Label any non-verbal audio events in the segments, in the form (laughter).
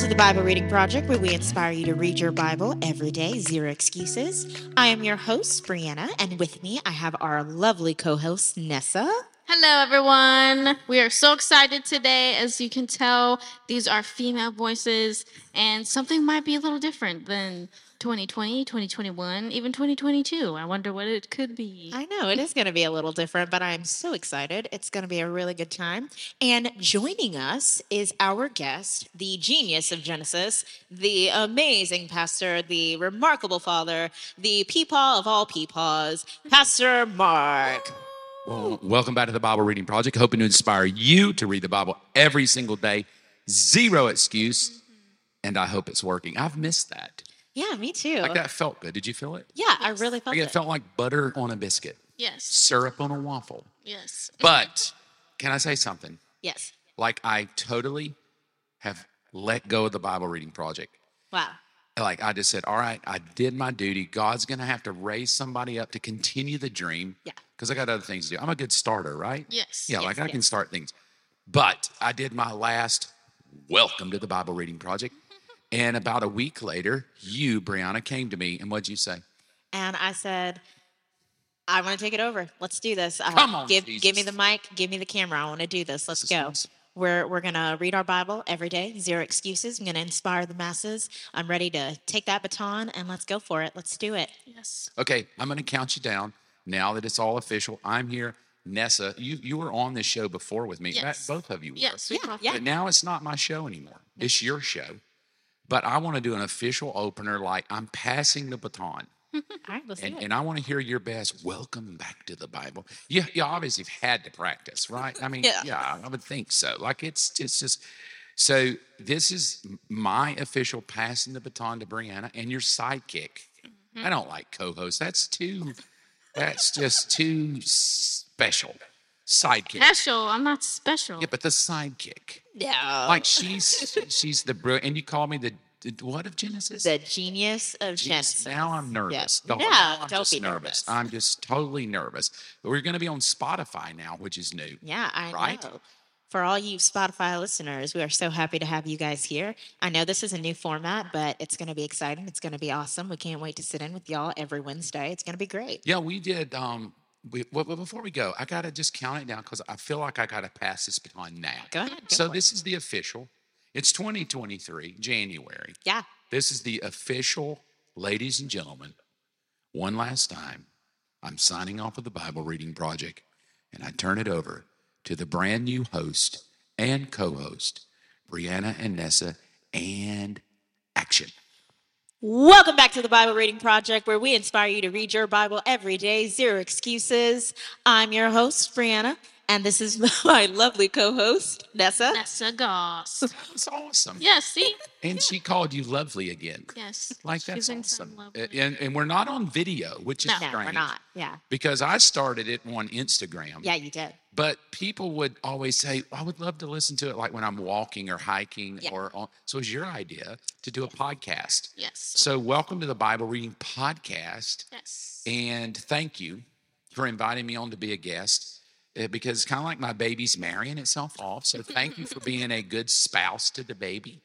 to the Bible Reading Project, where we inspire you to read your Bible every day, zero excuses. I am your host, Brieanna, and with me I have our lovely co host, Nessa. Hello, everyone. We are so excited today. As you can tell, these are female voices, and something might be a little different than 2020, 2021, even 2022. I wonder what it could be. I know it is going to be a little different, but I'm so excited. It's going to be a really good time. And joining us is our guest, the genius of Genesis, the amazing pastor, the remarkable father, the peepaw of all peepaws, Pastor Mark. Well, welcome back to the Bible Reading Project. Hoping to inspire you to read the Bible every single day, zero excuse, and I hope it's working. I've missed that. Yeah, me too. Like that felt good. Did you feel it? Yeah, I really felt Like it. it felt like butter on a biscuit, Yes. syrup on a waffle. Yes. (laughs) But can I say something? yes. Like I totally have let go of the Bible Reading Project. Wow. Like I just said, all right, I did my duty. God's going to have to raise somebody up to continue the dream. Yeah. Because I got other things to do. I'm a good starter, right? Yes. Yeah, Yes, like I can start things. But I did my last welcome to the Bible Reading Project. And about a week later, you, Brieanna, came to me and what'd you say? And I said, I want to take it over. Let's do this. Uh, Come on, give Jesus. give me the mic, give me the camera. I want to do this. Let's This go. awesome. We're we're gonna read our Bible every day, zero excuses. I'm gonna inspire the masses. I'm ready to take that baton and let's go for it. Let's do it. Yes. Okay, I'm going to count you down now that it's all official. I'm here. Nessa, you, you were on this show before with me. Yes. Both of you were. Yes. Yeah, yeah. But now it's not my show anymore. It's your show. But I want to do an official opener like I'm passing the baton. (laughs) All right, let's And, and I want to hear your best. Welcome back to the Bible. Yeah, You, you obviously have had to practice, right? I mean, Yeah. yeah. I would think so. Like it's it's just so. This is my official passing the baton to Brieanna and your sidekick. Mm-hmm. I don't like co-host. That's too. That's just too special. Sidekick. Special. I'm not special. Yeah, but the sidekick. yeah. Like (laughs) she's she's the brilliant. And you call me the, the what of Genesis? the genius of Jeez, Genesis. Now I'm nervous. Yes. The whole Yeah, I'm don't just be nervous. I'm just totally nervous. But we're going to be on Spotify now, which is new. Yeah, I Right? know. For all you Spotify listeners, we are so happy to have you guys here. I know this is a new format, but it's going to be exciting. It's going to be awesome. We can't wait to sit in with y'all every Wednesday. It's going to be great. Yeah, we did. Um, we, well, before we go, I got to just count it down because I feel like I got to pass this baton now. Go ahead. go So this is the official. It's 2023, January. yeah, This is the official, ladies and gentlemen. One last time, I'm signing off of the Bible Reading Project, and I turn it over to the brand new host and co host, Brieanna and Nessa, and action. Welcome back to the Bible Reading Project, where we inspire you to read your Bible every day, zero excuses. I'm your host, Brieanna, and this is (laughs) my lovely co host, Nessa. Nessa Goss. That's awesome. yes. See. And she called you lovely again. Yes. Like She that's thinks awesome. And, and we're not on video, which is No, No, strange. we're not. Yeah. Because I started it on Instagram. Yeah, you did. But people would always say, oh, I would love to listen to it like when I'm walking or hiking Yeah. or on. So it was your idea to do a podcast. Yes. So welcome to the Bible Reading Podcast. Yes. And thank you for inviting me on to be a guest Eh, because it's kind of like my baby's marrying itself off. So thank you for (laughs) being a good spouse to the baby.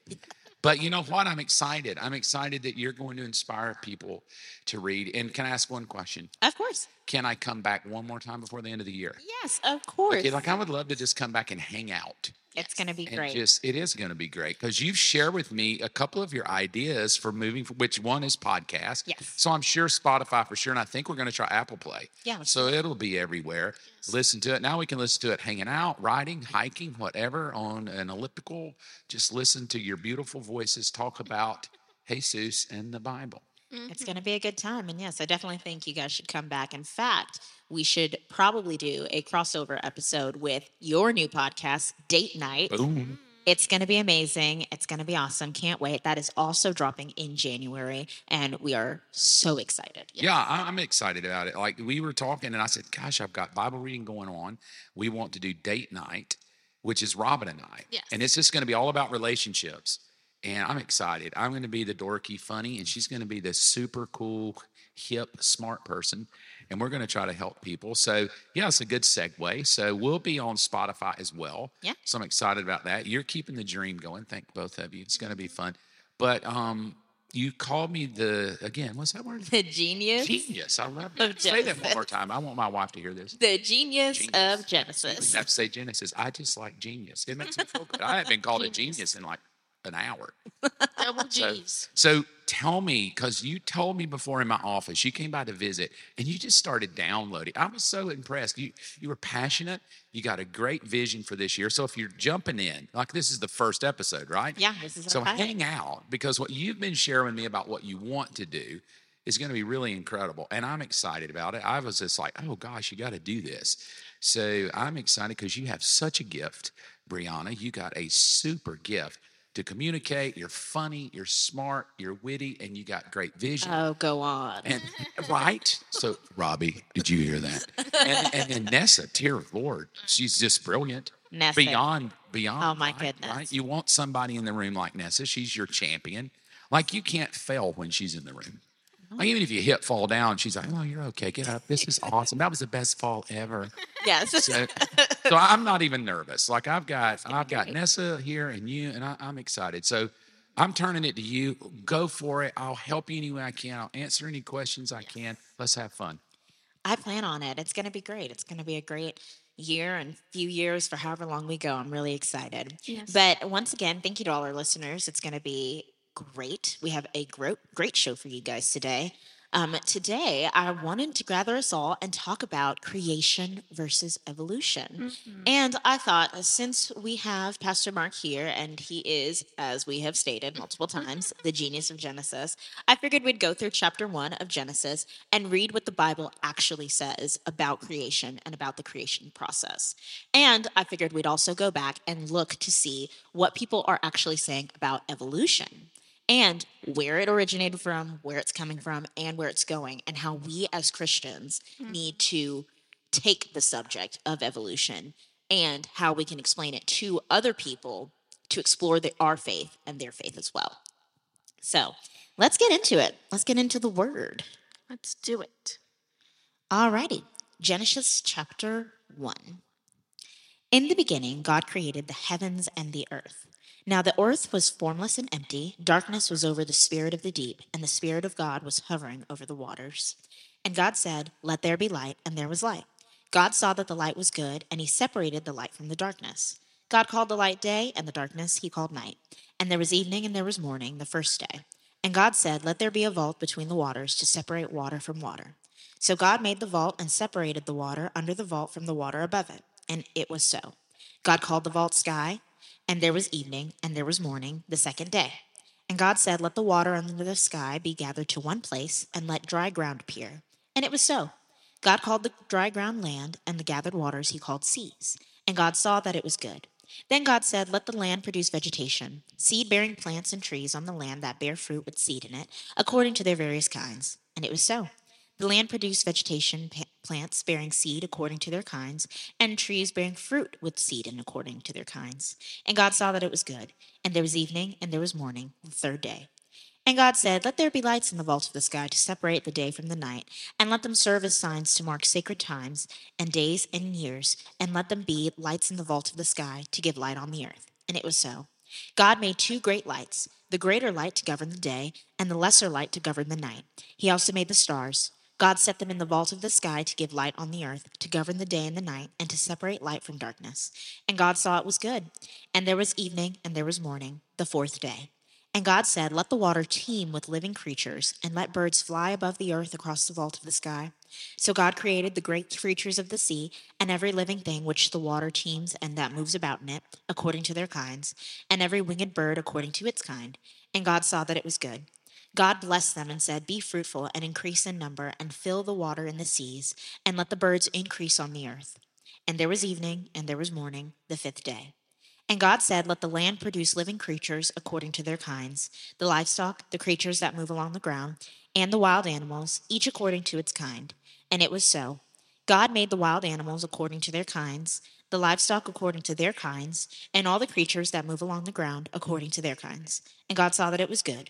But you know what? I'm excited. I'm excited that you're going to inspire people to read. And can I ask one question? Of course. Can I come back one more time before the end of the year? Yes, of course. Okay, like I would love to just come back and hang out. It's going to be And great. just it is going to be great because you've shared with me a couple of your ideas for moving. Which one is podcast? Yes. So I'm sure Spotify for sure, and I think we're going to try Apple Play. Yeah, So it'll be everywhere. Listen to it now. We can listen to it hanging out, riding, hiking, whatever on an elliptical. Just listen to your beautiful voices talk about Jesus and the Bible. It's mm-hmm. going to be a good time. And yes, I definitely think you guys should come back. In fact, we should probably do a crossover episode with your new podcast, Date Night. Boom. It's going to be amazing. It's going to be awesome. Can't wait. That is also dropping in January. And we are so excited. Yeah, I- I'm excited about it. Like we were talking, and I said, "Gosh, I've got Bible reading going on. We want to do date night, which is Robin and I, Yes. and it's just going to be all about relationships." And I'm excited. I'm going to be the dorky funny, and she's going to be the super cool hip, smart person. And we're going to try to help people. So, yeah, it's a good segue. So, we'll be on Spotify as well. Yeah. So, I'm excited about that. You're keeping the dream going. Thank both of you. It's going to be fun. But um, you called me the, again, what's that word? The genius. Genius. I love it. Say that one more time. I want my wife to hear this. The genius, Genius. of Genesis. (laughs) have to say Genesis. I just like genius. It makes me feel good. I haven't been called a genius in like an hour. Double (laughs) So, G's. so tell me, because you told me before in my office, you came by to visit and you just started downloading. I was so impressed. You you were passionate. You got a great vision for this year. So if you're jumping in, like this is the first episode, right? Yeah, this is So pilot. hang out because what you've been sharing with me about what you want to do is going to be really incredible. And I'm excited about it. I was just like, oh gosh, you got to do this. So I'm excited because you have such a gift, Brieanna. You got a super gift to communicate. You're funny, you're smart, you're witty, and you got great vision. Oh, go on. And right, so Robbie, did you hear that? And, (laughs) and then Nessa, dear Lord, she's just brilliant. Nessa. Beyond, beyond. Oh, my right, goodness. Right? You want somebody in the room like Nessa. She's your champion. Like you can't fail when she's in the room. Like even if you hit fall down, she's like, "Oh, you're okay. Get up. This is awesome. That was the best fall ever." yes. So, so I'm not even nervous. Like I've got I've got Nessa here and you, and I, I'm excited. So I'm turning it to you. Go for it. I'll help you any way I can. I'll answer any questions I can. Let's have fun. I plan on it. It's going to be great. It's going to be a great year and few years for however long we go. I'm really excited. Yes. But once again, thank you to all our listeners. It's going to be great. We have a great, great show for you guys today. Um, today, I wanted to gather us all and talk about creation versus evolution. And I thought, uh, since we have Pastor Mark here, and he is, as we have stated multiple times, the (laughs) genius of Genesis, I figured we'd go through chapter one of Genesis and read what the Bible actually says about creation and about the creation process. And I figured we'd also go back and look to see what people are actually saying about evolution and where it originated from, where it's coming from, and where it's going, and how we as Christians hmm. need to take the subject of evolution and how we can explain it to other people to explore the, our faith and their faith as well. So let's get into it. Let's get into the word. Let's do it. Alrighty, Genesis chapter 1. In the beginning, God created the heavens and the earth. Now the earth was formless and empty, darkness was over the spirit of the deep, and the Spirit of God was hovering over the waters. And God said, Let there be light, and there was light. God saw that the light was good, and he separated the light from the darkness. God called the light day, and the darkness he called night. And there was evening, and there was morning, the first day. And God said, Let there be a vault between the waters to separate water from water. So God made the vault and separated the water under the vault from the water above it. And it was so. God called the vault sky, and there was evening, and there was morning, the second day. And God said, Let the water under the sky be gathered to one place, and let dry ground appear. And it was so. God called the dry ground land, and the gathered waters he called seas. And God saw that it was good. Then God said, Let the land produce vegetation, seed bearing plants and trees on the land that bear fruit with seed in it, according to their various kinds. And it was so. The land produced vegetation, plants bearing seed according to their kinds, and trees bearing fruit with seed and according to their kinds. And God saw that it was good. And there was evening, and there was morning, the third day. And God said, Let there be lights in the vault of the sky to separate the day from the night, and let them serve as signs to mark sacred times and days and years, and let them be lights in the vault of the sky to give light on the earth. And it was so. God made two great lights, the greater light to govern the day, and the lesser light to govern the night. He also made the stars. God set them in the vault of the sky to give light on the earth, to govern the day and the night, and to separate light from darkness. And God saw it was good. And there was evening, and there was morning, the fourth day. And God said, Let the water teem with living creatures, and let birds fly above the earth across the vault of the sky. So God created the great creatures of the sea, and every living thing which the water teems and that moves about in it, according to their kinds, and every winged bird according to its kind. And God saw that it was good. God blessed them and said, Be fruitful and increase in number, and fill the water in the seas, and let the birds increase on the earth. And there was evening, and there was morning, the fifth day. And God said, Let the land produce living creatures according to their kinds, the livestock, the creatures that move along the ground, and the wild animals, each according to its kind. And it was so. God made the wild animals according to their kinds, the livestock according to their kinds, and all the creatures that move along the ground according to their kinds. And God saw that it was good.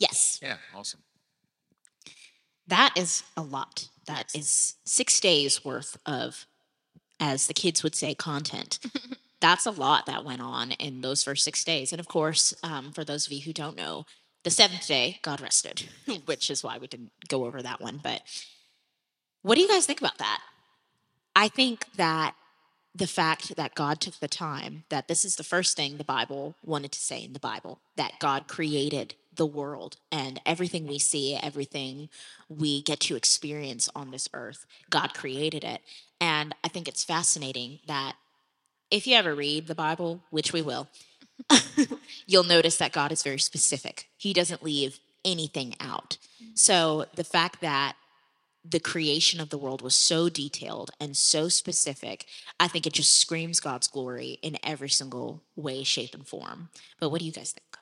Yes, Yeah, awesome. that is a lot. That is six days worth of, as the kids would say, content. (laughs) That's a lot that went on in those first six days. And of course, um, for those of you who don't know, the seventh day, God rested, (laughs) which is why we didn't go over that one. But what do you guys think about that? I think that the fact that God took the time, that this is the first thing the Bible wanted to say in the Bible, that God created the world and everything we see, everything we get to experience on this earth, God created it. And I think it's fascinating that if you ever read the Bible, which we will, (laughs) you'll notice that God is very specific. He doesn't leave anything out. So the fact that the creation of the world was so detailed and so specific, I think it just screams God's glory in every single way, shape, and form. But what do you guys think?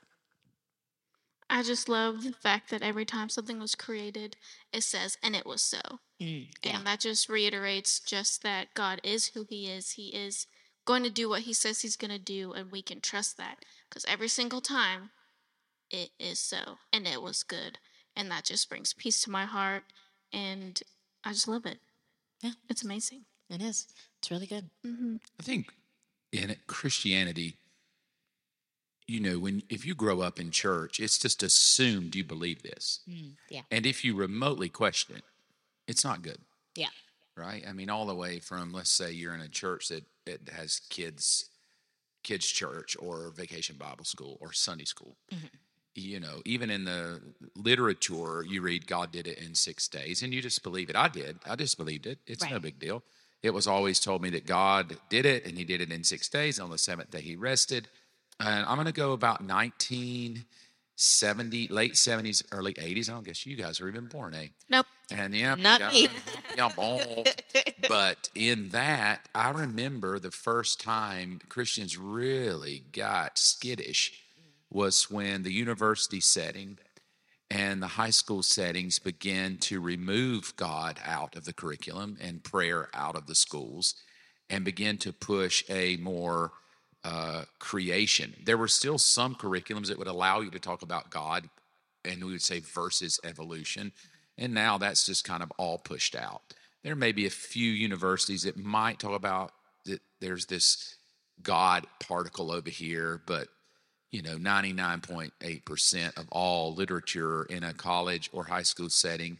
I just love the fact that every time something was created, it says, and it was so. Mm, yeah. And that just reiterates just that God is who He is. He is going to do what He says He's going to do, and we can trust that. Because every single time, it is so. And it was good. And that just brings peace to my heart. And I just love it. Yeah. It's amazing. It is. It's really good. hmm I think in Christianity, you know, when if you grow up in church, it's just assumed you believe this. Mm, yeah. And if you remotely question it, it's not good, Yeah. right? I mean, all the way from let's say you're in a church that, that has kids, kids church or vacation Bible school or Sunday school. Mhm. You know, even in the literature, you read God did it in six days, and you just believe it. I did. I just believed it. It's no big deal. It was always told me that God did it, and He did it in six days. On the seventh day, He rested. And I'm going to go about 1970, late 70s, early 80s. I don't guess you guys are even born, eh? Nope. And yeah, Not yeah, me. yeah, but in that, I remember the first time Christians really got skittish was when the university setting and the high school settings began to remove God out of the curriculum and prayer out of the schools and begin to push a more uh, creation. There were still some curriculums that would allow you to talk about God and we would say versus evolution. And now that's just kind of all pushed out. There may be a few universities that might talk about that there's this God particle over here, but you know, 99.8% of all literature in a college or high school setting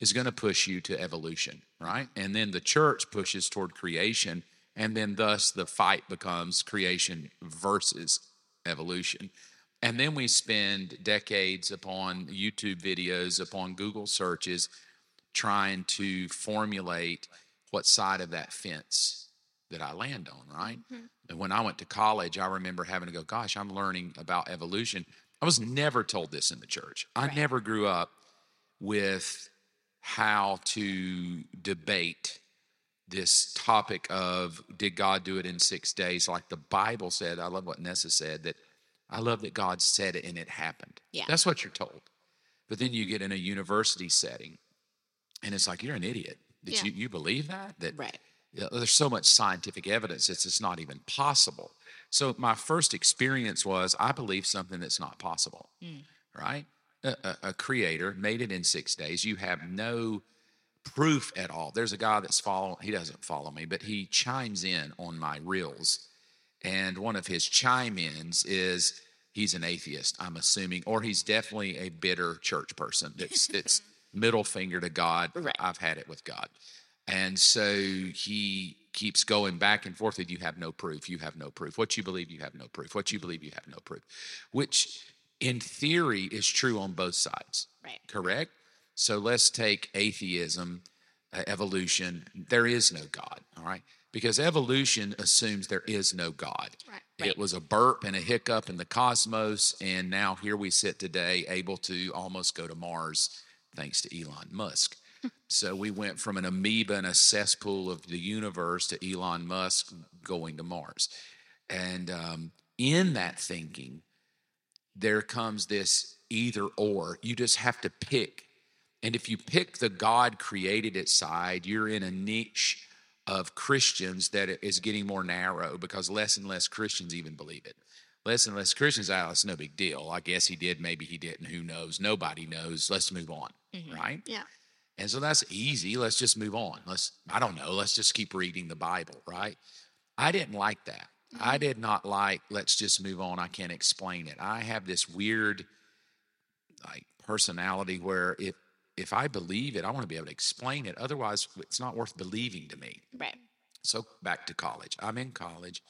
is going to push you to evolution, right? And then the church pushes toward creation, and then thus the fight becomes creation versus evolution. And then we spend decades upon YouTube videos, upon Google searches, trying to formulate what side of that fence that I land on, right? Mm-hmm. And when I went to college, I remember having to go, gosh, I'm learning about evolution. I was never told this in the church. I Right. never grew up with how to debate this topic of did God do it in six days? Like the Bible said, I love what Nessa said that I love that God said it and it happened. Yeah. That's what you're told. But then you get in a university setting and it's like, you're an idiot. That Yeah. you, you believe that? That Right. yeah, there's so much scientific evidence it's it's not even possible. So my first experience was I believe something that's not possible, mm. right? A, a, a creator made it in six days. You have no proof at all. There's a guy that's following. He doesn't follow me, but he chimes in on my reels, and one of his chime ins is he's an atheist. I'm assuming, or he's definitely a bitter church person. That's it's (laughs) middle finger to God. Right. I've had it with God, and so he keeps going back and forth with you have no proof you have no proof what you believe you have no proof what you believe you have no proof which in theory is true on both sides Right. correct so let's take atheism uh, evolution there is no god all right because evolution assumes there is no god Right. it was a burp and a hiccup in the cosmos and now here we sit today able to almost go to mars thanks to elon musk (laughs) so we went from an amoeba in a cesspool of the universe to Elon Musk going to Mars. And um, in that thinking, there comes this either or. You just have to pick. And if you pick the God created it side, you're in a niche of Christians that is getting more narrow because less and less Christians even believe it. Less and less Christians, oh, it's no big deal. I guess he did, maybe he didn't. Who knows? Nobody knows. Let's move on, mm-hmm. right? Yeah. And so that's easy. Let's just move on. Let's, I don't know, let's just keep reading the Bible, right? I didn't like that. I mm-hmm. did not like, let's just move on. I can't explain it. I have this weird like personality where if if I believe it, I want to be able to explain it. Otherwise, it's not worth believing to me. Right. So back to college. I'm in college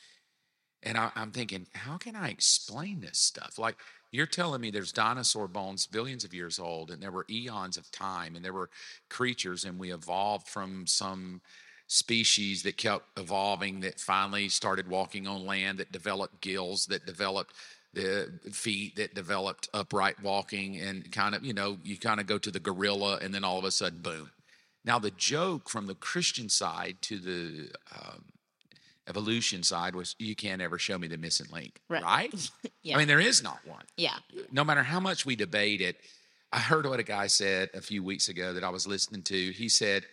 and I, I'm thinking, how can I explain this stuff? Like, you're telling me there's dinosaur bones billions of years old, and there were eons of time, and there were creatures, and we evolved from some species that kept evolving that finally started walking on land, that developed gills, that developed the feet, that developed upright walking, and kind of, you know, you kind of go to the gorilla, and then all of a sudden, boom. Now, the joke from the Christian side to the um, evolution side was you can't ever show me the missing link, Right. right? Yeah. (laughs) I mean, there is not one. Yeah. No matter how much we debate it, I heard what a guy said a few weeks ago that I was listening to. He said,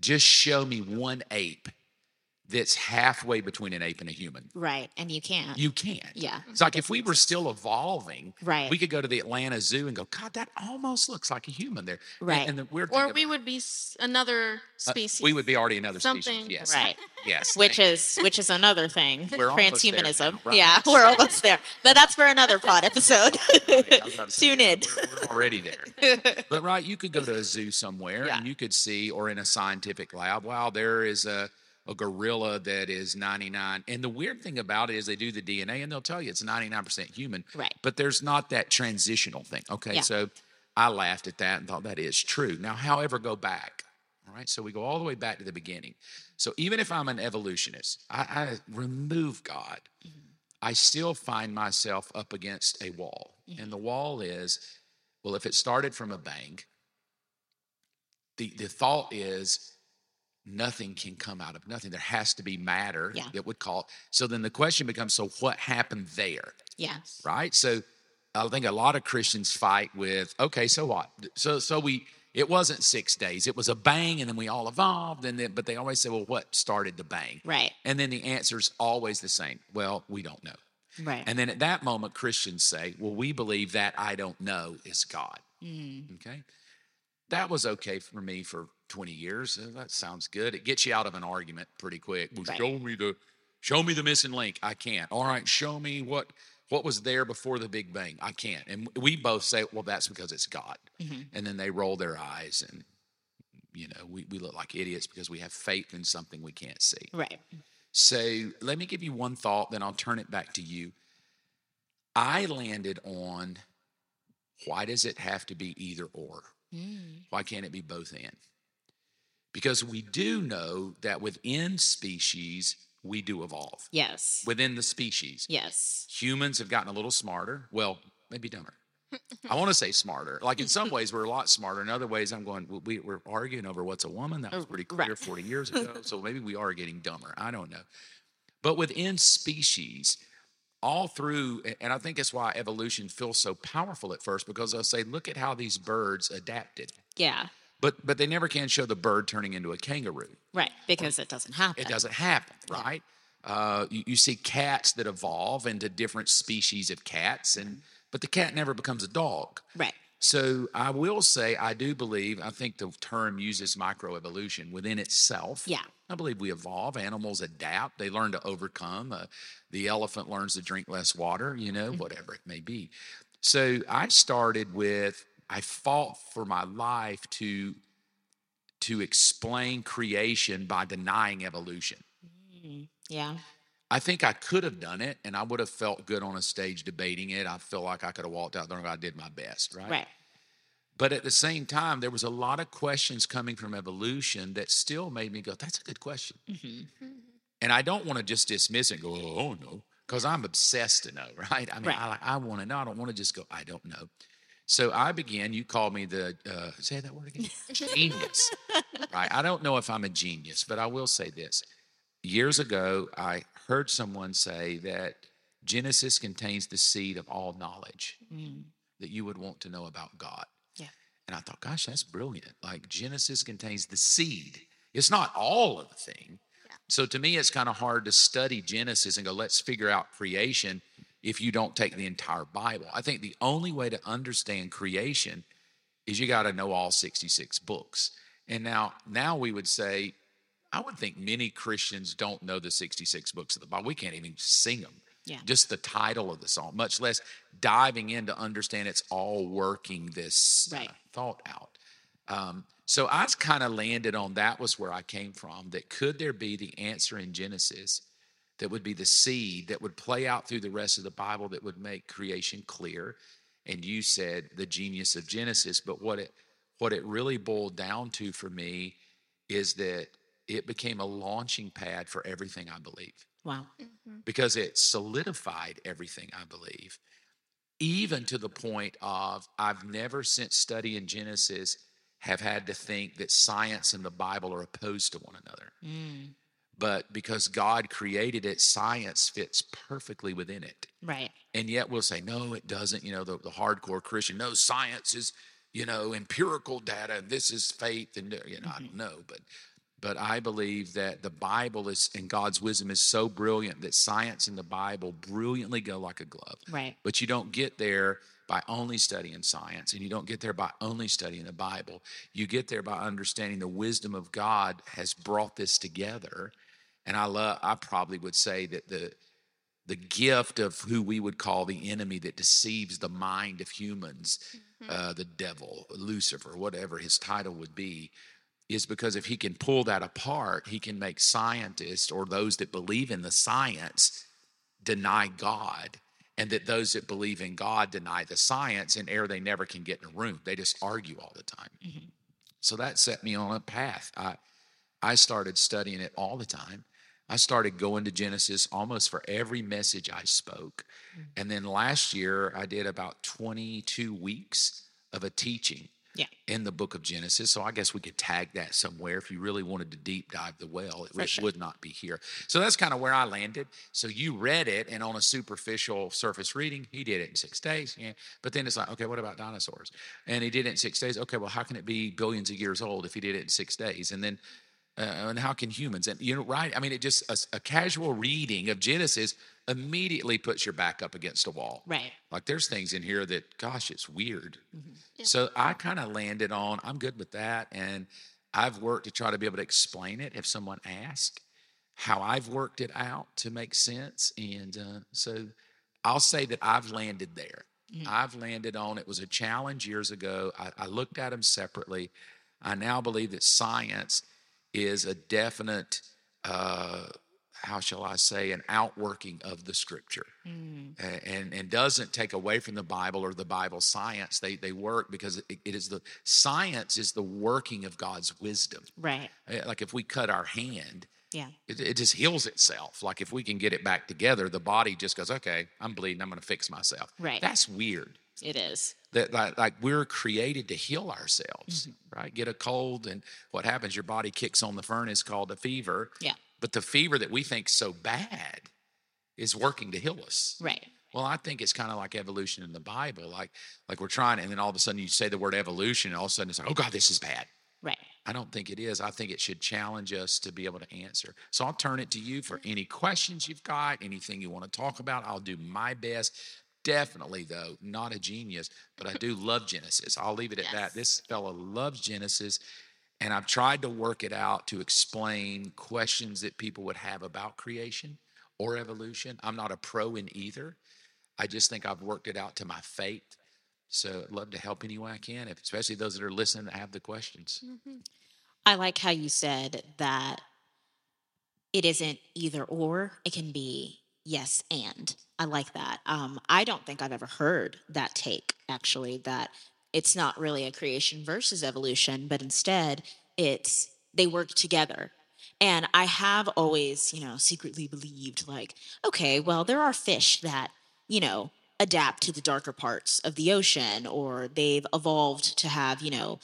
just show me one ape that's halfway between an ape and a human. Right. And you can't. You can't. Yeah. It's like if we were still evolving, Right. we could go to the Atlanta Zoo and go, God, that almost looks like a human there. Right. And, the weird Or we about- would be s- another uh, species. we would be already another species. Yes. Right. Yes. (laughs) Which is which is another thing. We're almost there Transhumanism. right. Yeah, (laughs) we're almost there. But that's for another pod episode. (laughs) I was about to say, Tune in. We're, we're already there. but right, you could go to a zoo somewhere Yeah. and you could see, or in a scientific lab, wow, there is a, a gorilla that is 99. And the weird thing about it is they do the DNA and they'll tell you it's 99% human. Right. But there's not that transitional thing. Okay. Yeah. So I laughed at that and thought that is true. Now, however, go back. All right. So we go all the way back to the beginning. So even if I'm an evolutionist, I, I remove God. Mm-hmm. I still find myself up against a wall. Mm-hmm. And the wall is, well, if it started from a bang, the, the thought is nothing can come out of nothing. There has to be matter Yeah. that would call. So then the question becomes so what happened there? yes. Right? So I think a lot of Christians fight with, okay, so what? So so we it wasn't six days. It was a bang, and then we all evolved, and then but they always say, well, what started the bang? Right. And then the answer is always the same. Well, we don't know. Right. And then at that moment, Christians say, well, we believe that I don't know is God. Mm. Okay. That was okay for me for 20 years. Uh, That sounds good. It gets you out of an argument pretty quick. Well, Right. show me the show me the missing link. I can't. All right, show me what what was there before the Big Bang. I can't. And we both say, well, that's because it's God. Mhm. And then they roll their eyes and you know, we, we look like idiots because we have faith in something we can't see. Right. So let me give you one thought, then I'll turn it back to you. I landed on why does it have to be either or? Mm. Why can't it be both and? Because we do know that within species, we do evolve. Yes. Within the species, Yes. humans have gotten a little smarter. Well, maybe dumber. I want to say smarter. Like in some ways, we're a lot smarter. In other ways, I'm going, we, we're arguing over what's a woman. That was pretty oh, Right. clear 40 years (laughs) ago. So maybe we are getting dumber. I don't know. But within species, all through, and I think that's why evolution feels so powerful at first because they'll say, look at how these birds adapted. Yeah. But but they never can show the bird turning into a kangaroo. Right. Because it doesn't happen. It doesn't happen, right? Uh, you, you see cats that evolve into different species of cats, and but the cat never becomes a dog. Right. So I will say, I do believe, I think the term uses microevolution within itself. Yeah. I believe we evolve. Animals adapt. They learn to overcome. Uh, the elephant learns to drink less water, you know, whatever it may be. So I started with, I fought for my life to to explain creation by denying evolution. Mm, yeah. I think I could have done it and I would have felt good on a stage debating it. I feel like I could have walked out there and I did my best, right? Right. But at the same time, there was a lot of questions coming from evolution that still made me go, that's a good question. Mm-hmm. (laughs) And I don't want to just dismiss it and go, oh, no, because I'm obsessed to know, (laughs) right? I mean, Right. I, I want to know. I don't want to just go, I don't know. So I began, you called me the, uh, say that word again, genius, right? I don't know if I'm a genius, but I will say this. Years ago, I heard someone say that Genesis contains the seed of all knowledge that you would want to know about God. Yeah. And I thought, gosh, that's brilliant. Like Genesis contains the seed. It's not all of the thing. Yeah. So to me, it's kind of hard to study Genesis and go, let's figure out creation if you don't take the entire Bible. I think the only way to understand creation is you got to know all 66 books. And now, now we would say, I would think many Christians don't know the 66 books of the Bible. We can't even sing them. Yeah. Just the title of the song, much less diving in to understand it's all working this uh, thought out. Um, so I kind of landed on that was where I came from. That could there be the answer in Genesis that would be the seed that would play out through the rest of the Bible that would make creation clear? And you said the genius of Genesis, but what it what it really boiled down to for me is that it became a launching pad for everything I believe Wow. because it solidified everything I believe, even to the point of I've never since studying Genesis have had to think that science and the Bible are opposed to one another. Mm. But because God created it, science fits perfectly within it. Right. And yet we'll say, no, it doesn't. You know, the, the hardcore Christian, no, science is, you know, empirical data, and this is faith. And, you know, I mm-hmm. don't know. But but I believe that the Bible is and God's wisdom is so brilliant that science and the Bible brilliantly go like a glove. Right. But you don't get there by only studying science, and you don't get there by only studying the Bible. You get there by understanding the wisdom of God has brought this together. And I love I probably would say that the the gift of who we would call the enemy that deceives the mind of humans, uh, the devil, Lucifer, whatever his title would be, is because if he can pull that apart, he can make scientists or those that believe in the science deny God, and that those that believe in God deny the science, and ere they never can get in a room. They just argue all the time. So that set me on a path. I I started studying it all the time. I started going to Genesis almost for every message I spoke. Mm. And then last year I did about 22 weeks of a teaching Yeah. in the book of Genesis. So I guess we could tag that somewhere if you really wanted to deep dive the well. It sure. would not be here. So that's kind of where I landed. So you read it, and on a superficial surface reading, he did it in six days. Yeah. But then it's like, okay, what about dinosaurs? And he did it in six days. Okay, well, how can it be billions of years old if he did it in six days? And then uh, and how can humans and you know right i mean it just a, a casual reading of genesis immediately puts your back up against a wall. Right. like there's things in here that gosh it's weird. So i kind of landed on i'm good with that and i've worked to try to be able to explain it if someone asks how i've worked it out to make sense and uh, so i'll say that i've landed there. I've landed on it was a challenge years ago. I, I looked at them separately. I now believe that science is a definite uh, how shall I say, an outworking of the scripture, A- and and doesn't take away from the Bible or the Bible science. They they work because it, it is the science is the working of God's wisdom. Right. Uh, Like if we cut our hand, Yeah. it, it just heals itself. Like if we can get it back together, the body just goes, okay, I'm bleeding, I'm going to fix myself. Right. That's weird It is. that like, like we're created to heal ourselves mm-hmm. right get a cold and what happens your body kicks on the furnace called a fever Yeah. but the fever that we think so bad is working to heal us Right. well i think it's kind of like evolution in the bible like like we're trying and then all of a sudden you say the word evolution and all of a sudden it's like oh god this is bad Right. I don't think it is. I think it should challenge us to be able to answer. So I'll turn it to you for mm-hmm. any questions you've got, anything you want to talk about. I'll do my best. Definitely, though, not a genius, but I do love Genesis. I'll leave it at that. This fellow loves Genesis. And I've tried to work it out to explain questions that people would have about creation or evolution. I'm not a pro in either. I just think I've worked it out to my faith. So I'd love to help any way I can, if, especially those that are listening that have the questions. Mm-hmm. I like how you said that it isn't either or, it can be yes and. I like that. Um, I don't think I've ever heard that take, actually, that it's not really a creation versus evolution, but instead it's they work together. And I have always, you know, secretly believed like, okay, well, there are fish that, you know, adapt to the darker parts of the ocean or they've evolved to have, you know,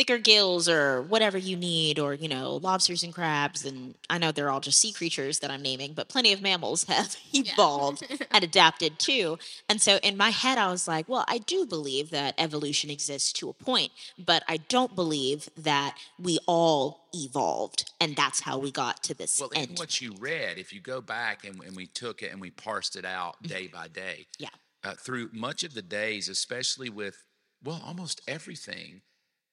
thicker gills or whatever you need, or you know, lobsters and crabs. And I know they're all just sea creatures that I'm naming, but plenty of mammals (laughs) have evolved (laughs) and adapted too. And so in my head, I was like, well, I do believe that evolution exists to a point, but I don't believe that we all evolved and that's how we got to this Well, even end. what you read, if you go back and, and we took it and we parsed it out day by day, Yeah. uh, through much of the days, especially with, well, almost everything,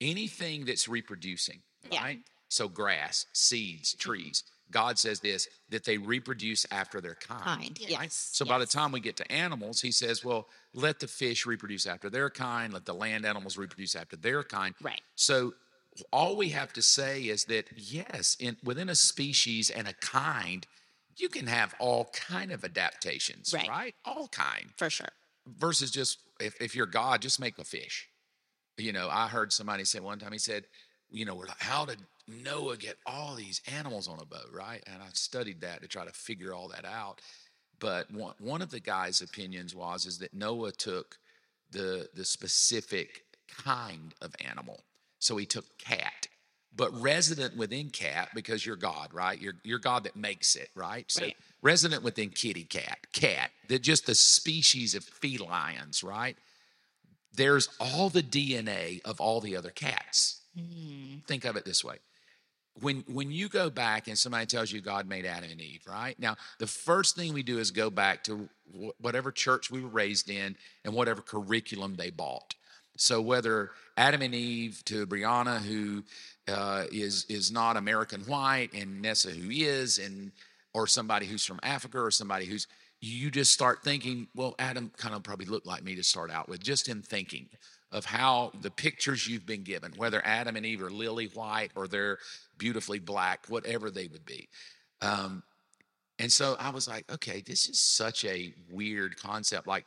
anything that's reproducing, Yeah. right? So, grass, seeds, mm-hmm. trees. God says this that they reproduce after their kind. Kind, right? yes, So, by the time we get to animals, he says, well, let the fish reproduce after their kind, let the land animals reproduce after their kind. Right. So, all we have to say is that yes, in within a species and a kind, you can have all kind of adaptations, Right. right? All kind For sure. versus just if, if you're God, just make a fish. You know, I heard somebody say one time, he said, you know, we're like, how did Noah get all these animals on a boat, right? And I studied that to try to figure all that out. But one, one of the guy's opinions was is that Noah took the the specific kind of animal. So he took cat, but resident within cat because you're God, right? You're you're God that makes it, right? So Right. resident within kitty cat, cat, that just the species of felines, right? There's all the DNA of all the other cats. Think of it this way. When when you go back and somebody tells you God made Adam and Eve, right? Now, the first thing we do is go back to wh- whatever church we were raised in and whatever curriculum they bought. So whether Adam and Eve to Brieanna, who uh, is is not American white, and Nessa, who is, and or somebody who's from Africa, or somebody who's you just start thinking, well, Adam kind of probably looked like me to start out with, just in thinking of how the pictures you've been given, whether Adam and Eve are lily white or they're beautifully black, whatever they would be. Um, and so I was like, okay, this is such a weird concept. Like,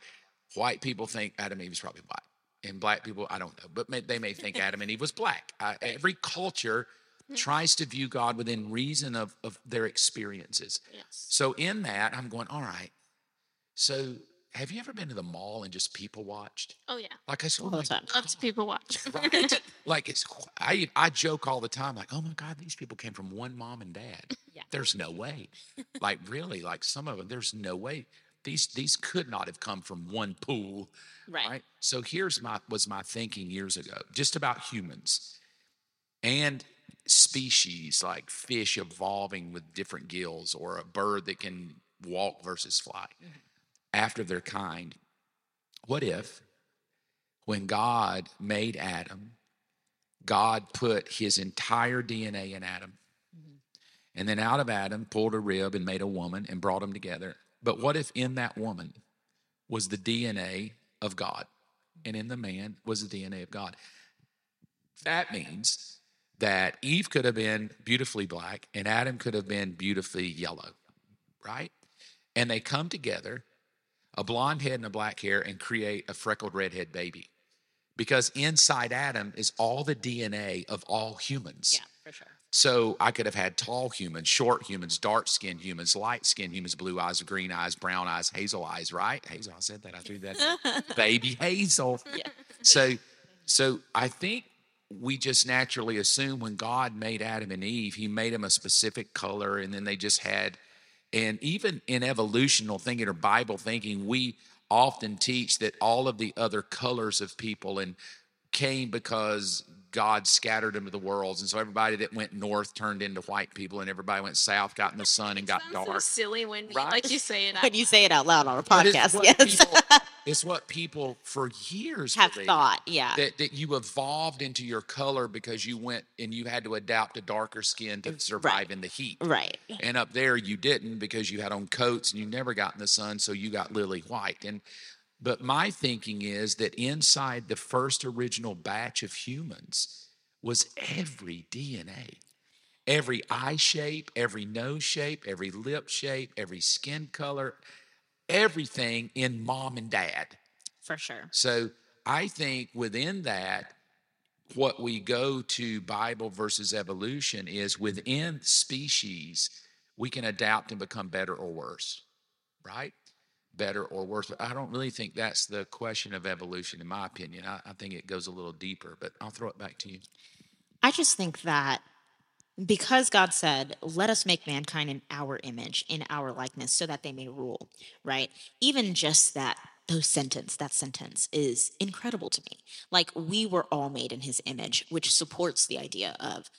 white people think Adam and Eve is probably white, and black people, I don't know, but may, they may think Adam and Eve was black. I, (laughs) every culture tries to view God within reason of, of their experiences. Yes. So in that, I'm going, all right. So have you ever been to the mall and just people watched? Oh yeah. Like I said, oh All the time. Love to people watch. (laughs) right? like it's I I joke all the time, like, oh my God, these people came from one mom and dad. (laughs) Yeah. There's no way. like really, like some of them, there's no way. These these could not have come from one pool. Right. right? So here's my was my thinking years ago, just about humans and species like fish evolving with different gills or a bird that can walk versus fly mm-hmm. After their kind. What if when God made Adam, God put his entire DNA in Adam. Mm-hmm. And then out of Adam pulled a rib and made a woman and brought them together. But what if in that woman was the DNA of God and in the man was the DNA of God? That means that Eve could have been beautifully black and Adam could have been beautifully yellow, right? And they come together, a blonde head and a black hair, and create a freckled redhead baby. Because inside Adam is all the DNA of all humans. Yeah, for sure. So I could have had tall humans, short humans, dark skinned humans, light skinned humans, blue eyes, green eyes, brown eyes, hazel eyes, right? Hazel, I said that. I threw that. (laughs) Baby Hazel. Yeah. So so I think we just naturally assume when God made Adam and Eve, he made them a specific color and then they just had and even in evolutional thinking or Bible thinking, we often teach that all of the other colors of people and came because God scattered them to the worlds, and so everybody that went north turned into white people, and everybody went south got in the sun and got Sounds so dark. silly when Right? like you say it. (laughs) when you say it out loud on a But it's podcast, yes. people- (laughs) it's what people for years Have believed, thought, yeah. that, that you evolved into your color because you went and you had to adapt a darker skin to survive in the heat. right. And up there you didn't because you had on coats and you never got in the sun, so you got lily white. And but my thinking is that inside the first original batch of humans was every DNA. Every eye shape, every nose shape, every lip shape, every skin color, everything in mom and dad. For sure. So I think within that, what we go to Bible versus evolution is within species, we can adapt and become better or worse, right? Better or worse. I don't really think that's the question of evolution, in my opinion. I, I think it goes a little deeper, but I'll throw it back to you. I just think that because God said, let us make mankind in our image, in our likeness, so that they may rule, right? Even just that, those sentence, that sentence is incredible to me. Like, we were all made in his image, which supports the idea of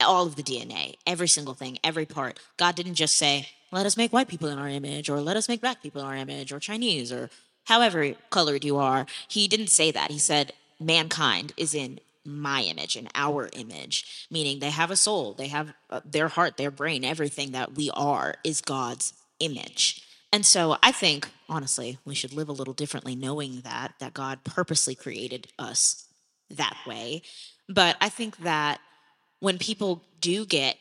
all of the DNA, every single thing, every part. God didn't just say, let us make white people in our image, or let us make black people in our image, or Chinese, or however colored you are. He didn't say that. He said, mankind is in my image, in our image, meaning they have a soul, they have uh, their heart, their brain, everything that we are is God's image. And so I think, honestly, we should live a little differently knowing that, that God purposely created us that way. But I think that when people do get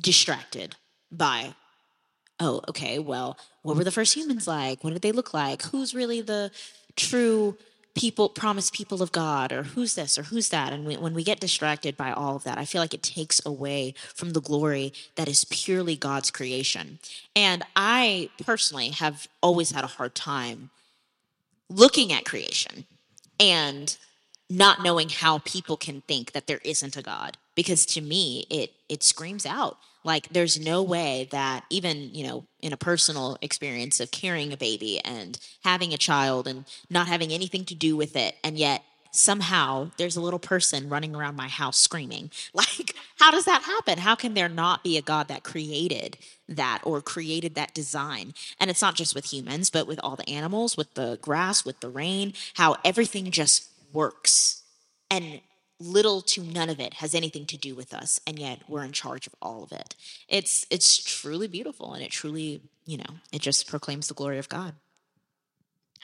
distracted by oh okay well what were mm. the first humans like? What did they look like? Who's really the true people promised people of god? Or who's this? Or who's that? And we, when we get distracted by all of that i feel like it takes away from the glory that is purely god's creation. And i personally have always had a hard time looking at creation and not knowing how people can think that there isn't a god. Because to me it it screams out like there's no way that even you know in a personal experience of carrying a baby and having a child and not having anything to do with it and yet somehow there's a little person running around my house screaming. (laughs) Like how does that happen? How can there not be a god that created that or created that design? And it's not just with humans but with all the animals with the grass with the rain how everything just works. And little to none of it has anything to do with us and yet we're in charge of all of it it's it's truly beautiful and it truly you know it just proclaims the glory of god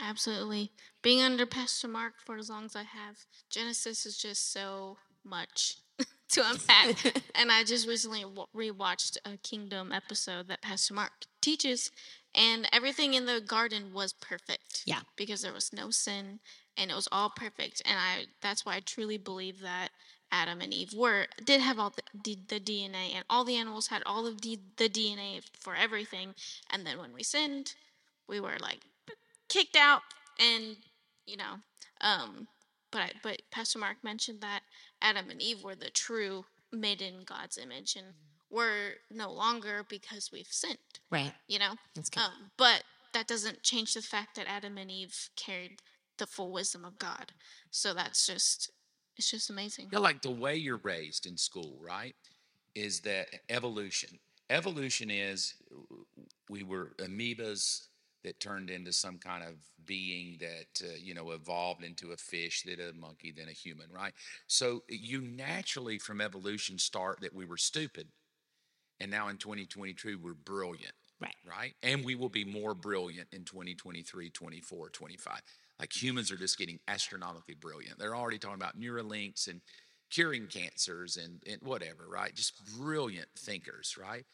Absolutely. Being under Pastor Mark for as long as I have, Genesis is just so much (laughs) to unpack. (laughs) and I just recently wa- rewatched a Kingdom episode that Pastor Mark teaches, and everything in the garden was perfect. Yeah. Because there was no sin, and it was all perfect. And I that's why I truly believe that Adam and Eve were did have all the, the, the DNA, and all the animals had all of the, the DNA for everything. And then when we sinned, we were like kicked out and you know um but I, but pastor mark mentioned that adam and eve were the true made in god's image and we're no longer because we've sinned right you know that's good um but that doesn't change the fact that adam and eve carried the full wisdom of god so that's just it's just amazing Yeah, like the way you're raised in school, right? Is that evolution? Evolution is we were amoebas that turned into some kind of being that uh, you know evolved into a fish, then a monkey, then a human, right? So you naturally from evolution start that we were stupid, and now in 2022 we're brilliant, Right. Right, and we will be more brilliant in 2023, 24, 25. Like humans are just getting astronomically brilliant. They're already talking about Neuralinks and curing cancers and, and whatever, right? Just brilliant thinkers, right?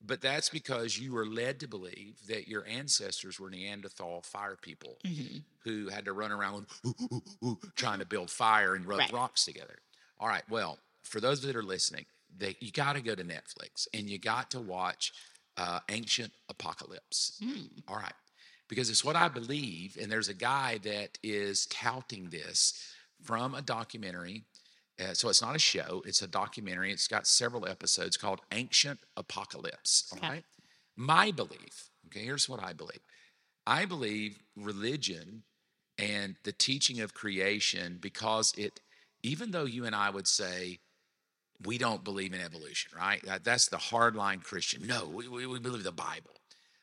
But that's because you were led to believe that your ancestors were Neanderthal fire people Mhm. who had to run around ooh, ooh, ooh, trying to build fire and rub Right. rocks together. All right, well, for those that are listening, they, you got to go to Netflix and you got to watch uh, Ancient Apocalypse. Mm. All right. Because it's what I believe. And there's a guy that is touting this from a documentary. Uh, so it's not a show, it's a documentary. It's got several episodes called Ancient Apocalypse. All Okay. right. My belief, okay, here's what I believe I believe religion and the teaching of creation, because it even though you and I would say we don't believe in evolution, right? That, that's the hardline Christian. No, we, we, we believe the Bible.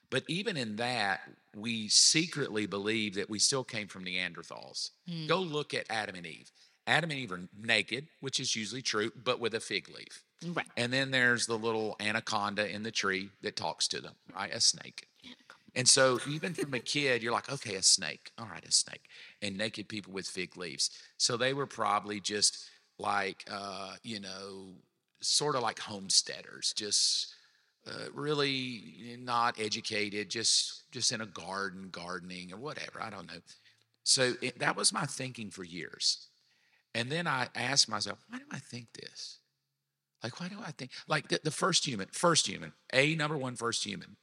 But even in that, we secretly believe that we still came from Neanderthals. Hmm. Go look at Adam and Eve. Adam and Eve are naked, which is usually true, but with a fig leaf. Right. And then there's the little anaconda in the tree that talks to them, right? A snake. And so even from a kid, you're like, okay, a snake. All right, a snake. And naked people with fig leaves. So they were probably just like, uh, you know, sort of like homesteaders, just uh, really not educated, just just in a garden, gardening or whatever. I don't know. So it, that was my thinking for years. And then I asked myself, why do I think this? Like, why do I think like the, the first human, first human, a number one first human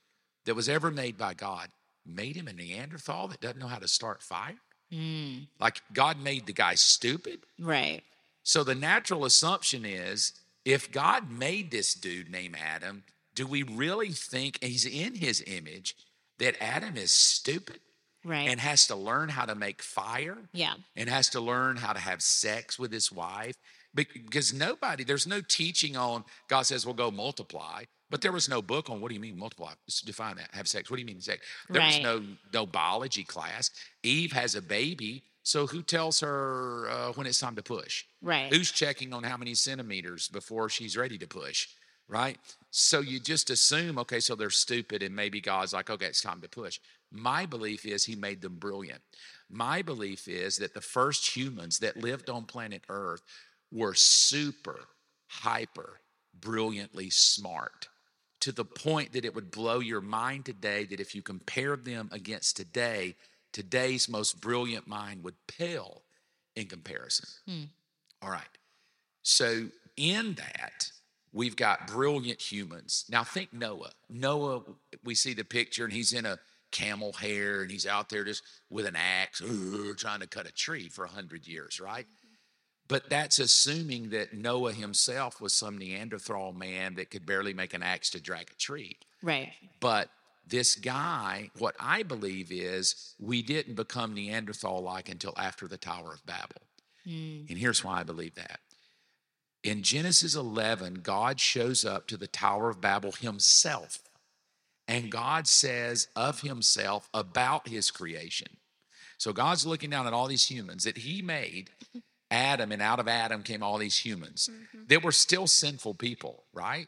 that was ever made by God made him a Neanderthal that doesn't know how to start fire? Mm, Like God made the guy stupid. right. So the natural assumption is if God made this dude named Adam, do we really think he's in his image that Adam is stupid Right. and has to learn how to make fire yeah. and has to learn how to have sex with his wife? Because nobody, there's no teaching on God says, well, go multiply. But there was no book on what do you mean multiply? Just define that. Have sex. What do you mean sex? There Right. was no no biology class. Eve has a baby, so who tells her uh, when it's time to push? Right. Who's checking on how many centimeters before she's ready to push? Right? So you just assume, okay, so they're stupid, and maybe God's like, okay, it's time to push. My belief is he made them brilliant. My belief is that the first humans that lived on planet Earth were super, hyper, brilliantly smart to the point that it would blow your mind today that if you compared them against today, today's most brilliant mind would pale in comparison. Hmm. All right. So, in that, we've got brilliant humans. Now, think Noah. Noah, we see the picture, and he's in a camel hair, and he's out there just with an axe, uh, trying to cut a tree for a 100 years, right? But that's assuming that Noah himself was some Neanderthal man that could barely make an axe to drag a tree. Right. But this guy, what I believe is we didn't become Neanderthal like until after the Tower of Babel. Mm, And here's why I believe that. In Genesis 11, God shows up to the Tower of Babel himself. And God says of himself about his creation. So God's looking down at all these humans that he made, (laughs) Adam, and out of Adam came all these humans that were still sinful people, right?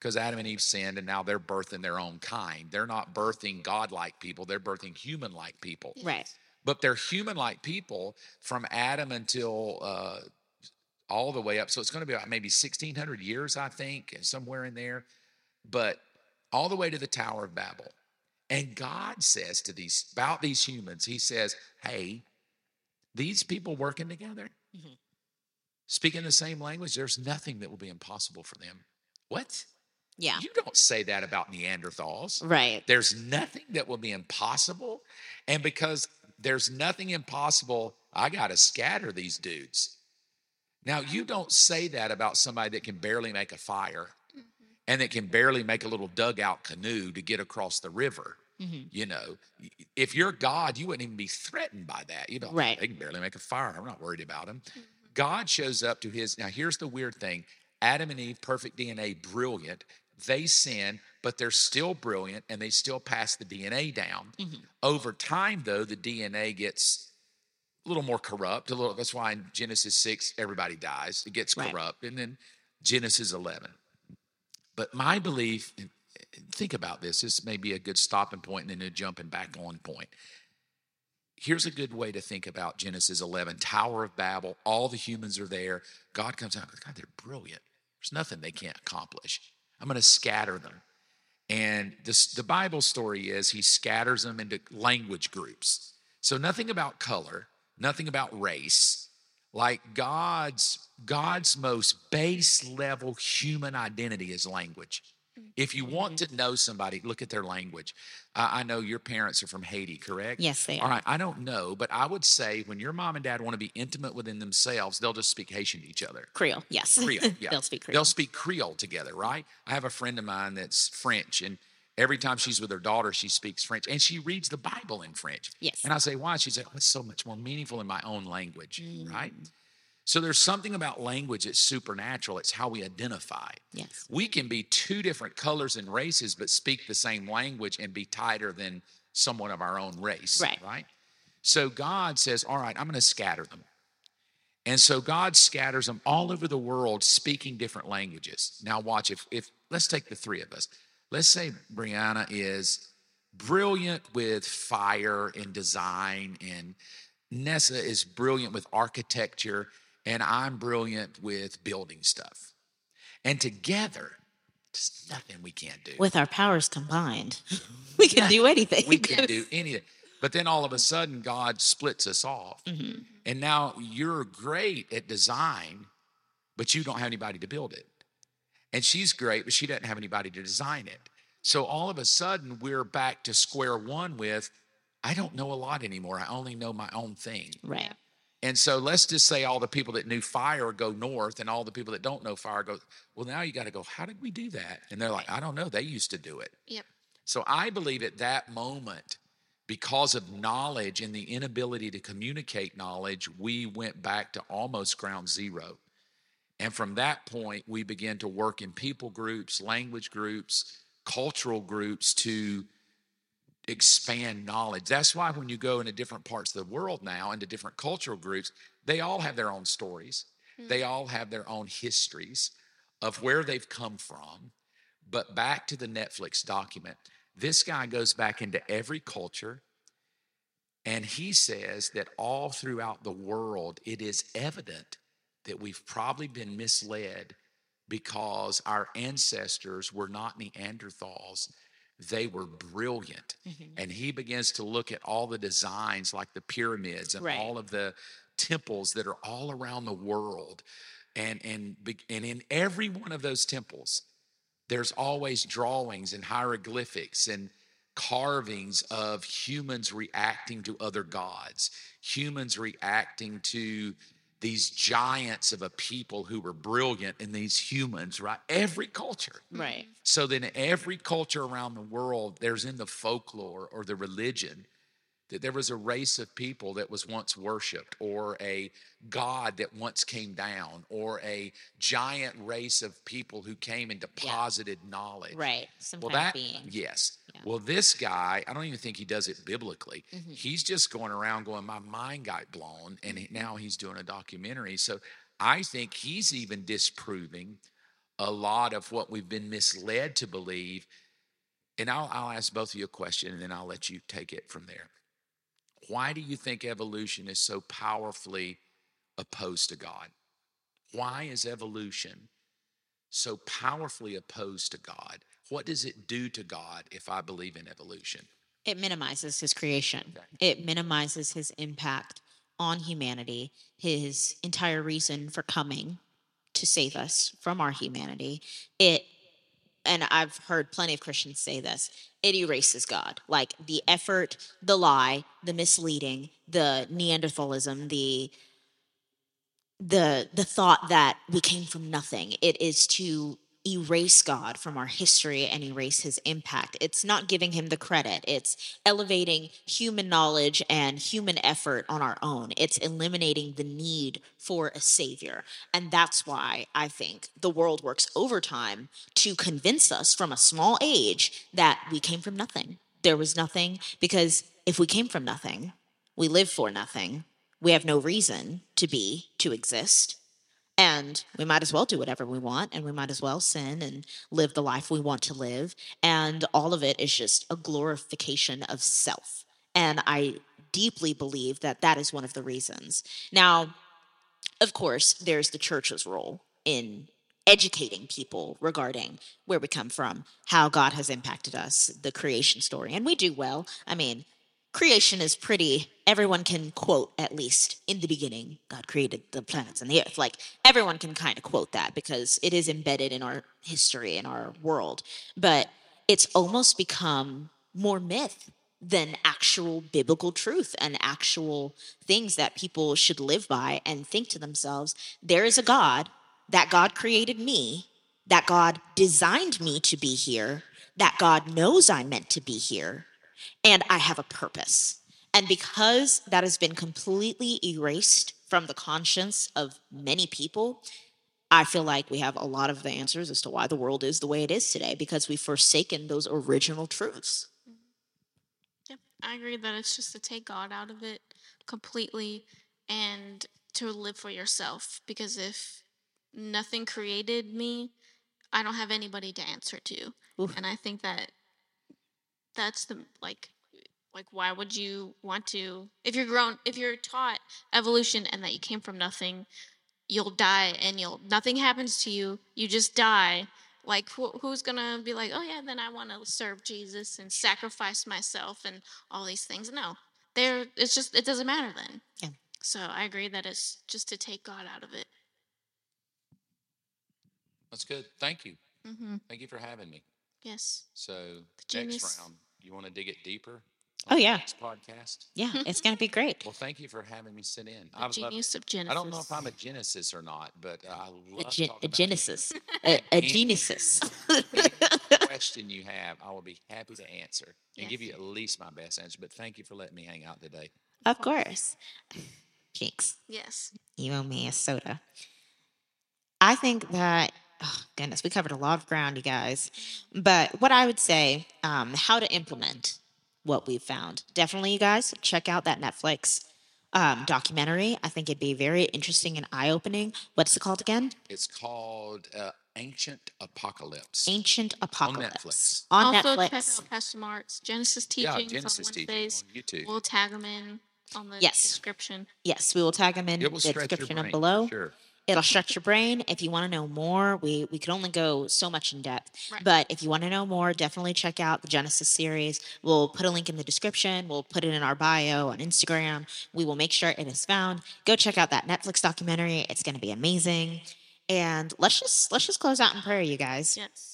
Because Adam and Eve sinned and now they're birthing their own kind. They're not birthing God-like people, they're birthing human-like people right. but they're human like people from Adam until uh, all the way up. So it's going to be about maybe 1600 years, I think, somewhere in there, but all the way to the Tower of Babel. And God says to these, about these humans, He says, Hey, these people working together, Mhm. speaking the same language, there's nothing that will be impossible for them. What? Yeah. You don't say that about Neanderthals. Right. There's nothing that will be impossible. And because there's nothing impossible, I got to scatter these dudes. Now, you don't say that about somebody that can barely make a fire and that can barely make a little dugout canoe to get across the river. Mhm. You know, if you're God, you wouldn't even be threatened by that. You know, Right. they can barely make a fire. I'm not worried about them. God shows up to his. Now, here's the weird thing Adam and Eve, perfect DNA, brilliant. They sin, but they're still brilliant and they still pass the DNA down. Mhm. Over time, though, the DNA gets a little more corrupt. A little. That's why in Genesis six, everybody dies. It gets Right. corrupt, and then Genesis eleven. But my belief, think about this. This may be a good stopping point and then a jumping back on point. Here's a good way to think about Genesis 11 Tower of Babel. All the humans are there. God comes out. God, they're brilliant. There's nothing they can't accomplish. I'm going to scatter them. And this, the Bible story is he scatters them into language groups. So nothing about color, nothing about race. Like God's God's most base level human identity is language. If you want to know somebody, look at their language. Uh, I know your parents are from Haiti, correct? Yes, they are. All right, I don't know, but I would say when your mom and dad want to be intimate within themselves, they'll just speak Haitian to each other. Creole. Yes. (laughs) Creole. Yeah. They'll speak Creole. They'll speak Creole together, right? I have a friend of mine that's French, and every time she's with her daughter, she speaks French, and she reads the Bible in French. Yes. And I say, why? She said, oh, it's so much more meaningful in my own language, Mm. right? So there's something about language that's supernatural. It's how we identify. Yes. We can be two different colors and races, but speak the same language and be tighter than someone of our own race. Right. Right. So God says, All right, I'm going to scatter them. And so God scatters them all over the world speaking different languages. Now, watch, if, if let's take the three of us. Let's say Brieanna is brilliant with fire and design, and Nessa is brilliant with architecture, and I'm brilliant with building stuff. And together, there's nothing we can't do. With our powers combined, (laughs) we can do anything. we can do anything. But then all of a sudden, God splits us off. Mm-hmm. And now you're great at design, but you don't have anybody to build it. And she's great, but she doesn't have anybody to design it. So all of a sudden, we're back to square one with I don't know a lot anymore. I only know my own thing. Right. And so let's just say all the people that knew fire go north and all the people that don't know fire go, well, now you got to go, how did we do that? And they're like, I don't know. They used to do it. Yep. So I believe at that moment, because of knowledge and the inability to communicate knowledge, we went back to almost ground zero. And from that point, we began to work in people groups, language groups, cultural groups to expand knowledge. That's why when you go into different parts of the world now, into different cultural groups, they all have their own stories. Hmm. They all have their own histories of where they've come from. But back to the Netflix document, this guy goes back into every culture and he says that all throughout the world, it is evident that we've probably been misled because our ancestors were not Neanderthals. They were brilliant. Mm-hmm. And he begins to look at all the designs like the pyramids and Right. all of the temples that are all around the world. And, and, and in every one of those temples, there's always drawings and hieroglyphics and carvings of humans reacting to other gods, humans reacting to these giants of a people who were brilliant and these humans, right? Every culture. Right. So then every culture around the world, there's in the folklore or the religion that there was a race of people that was once worshiped, or a god that once came down, or a giant race of people who came and deposited knowledge. Right. Some Well, that yes. Yeah. Well, this guy, I don't even think he does it biblically. Mm-hmm. He's just going around going, my mind got blown, and now he's doing a documentary. So I think he's even disproving a lot of what we've been misled to believe. And I'll, I'll ask both of you a question, and then I'll let you take it from there. Why do you think evolution is so powerfully opposed to God? Why is evolution so powerfully opposed to God? What does it do to God if I believe in evolution? It minimizes his creation. It minimizes his impact on humanity, his entire reason for coming to save us from our humanity. It and I've heard plenty of Christians say this, it erases God. Like the effort, the lie, the misleading, the Neanderthalism, the the the thought that we came from nothing. It is to erase God from our history and erase his impact. It's not giving him the credit. It's elevating human knowledge and human effort on our own. It's eliminating the need for a savior. And that's why I think the world works overtime to convince us from a small age that we came from nothing. There was nothing because if we came from nothing, we live for nothing. We have no reason to be, to exist. And we might as well do whatever we want, and we might as well sin and live the life we want to live. And all of it is just a glorification of self. And I deeply believe that that is one of the reasons. Now, of course, there's the church's role in educating people regarding where we come from, how God has impacted us, the creation story. And we do well. I mean, creation is pretty, everyone can quote at least in the beginning, God created the planets and the earth. Like everyone can kind of quote that because it is embedded in our history, in our world. But it's almost become more myth than actual biblical truth and actual things that people should live by and think to themselves there is a God, that God created me, that God designed me to be here, that God knows I'm meant to be here, and I have a purpose. And because that has been completely erased from the conscience of many people, I feel like we have a lot of the answers as to why the world is the way it is today because we've forsaken those original truths. Yep, I agree that it's just to take God out of it completely and to live for yourself. Because if nothing created me, I don't have anybody to answer to. Oof. And I think that that's the like like why would you want to if you're grown if you're taught evolution and that you came from nothing you'll die and you'll nothing happens to you you just die like who, who's gonna be like oh yeah then i want to serve jesus and sacrifice myself and all these things no there it's just it doesn't matter then Yeah. so i agree that it's just to take god out of it That's good. Thank you. mm-hmm. Thank you for having me. Yes So genius- next round, you want to dig it deeper? Oh, on the yeah. Next podcast. Yeah, (laughs) it's going to be great. Well, thank you for having me sit in. the I would love genius of genesis I don't know if I'm a Genesis or not, but uh, I love A, gen- talking a about genesis. (laughs) A, a genesis. (laughs) Question you have, I will be happy to answer and give you at least my best answer. But thank you for letting me hang out today. of course. Jinx. yes You owe me a soda. I think that, oh, goodness, we covered a lot of ground, you guys. But what I would say, um, how to implement what we've found. Definitely, you guys, check out that Netflix um, documentary. I think it'd be very interesting and eye opening. What's it called again? It's called uh, Ancient Apocalypse. Ancient Apocalypse. On Netflix. On also Netflix. check out pastor mark's genesis Yeah, Genesis on teaching wednesdays on YouTube. we'll tag them in on the Yes. description Yes, we will tag them in it the will your description brain. below. Sure. It'll stretch your brain. If you want to know more, we, we could only go so much in depth. Right. But if you want to know more, definitely check out the Genesis series. We'll put a link in the description. We'll put it in our bio on Instagram. We will make sure it is found. Go check out that Netflix documentary. It's going to be amazing. And let's just let's just close out in prayer, you guys. yes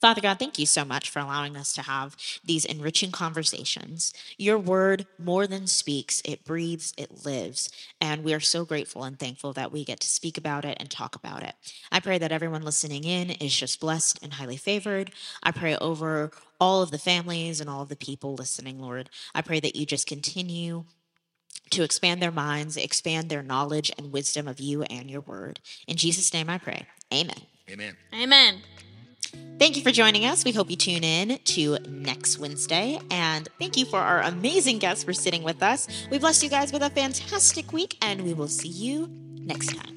Father God, thank you so much for allowing us to have these enriching conversations. Your word more than speaks, it breathes, it lives. And we are so grateful and thankful that we get to speak about it and talk about it. I pray that everyone listening in is just blessed and highly favored. I pray over all of the families and all of the people listening, Lord. I pray that you just continue to expand their minds, expand their knowledge and wisdom of you and your word. In Jesus' name I pray. Amen. Amen. amen Thank you for joining us. We hope you tune in to next Wednesday. And thank you for our amazing guests for sitting with us. We bless you guys with a fantastic week, and we will see you next time.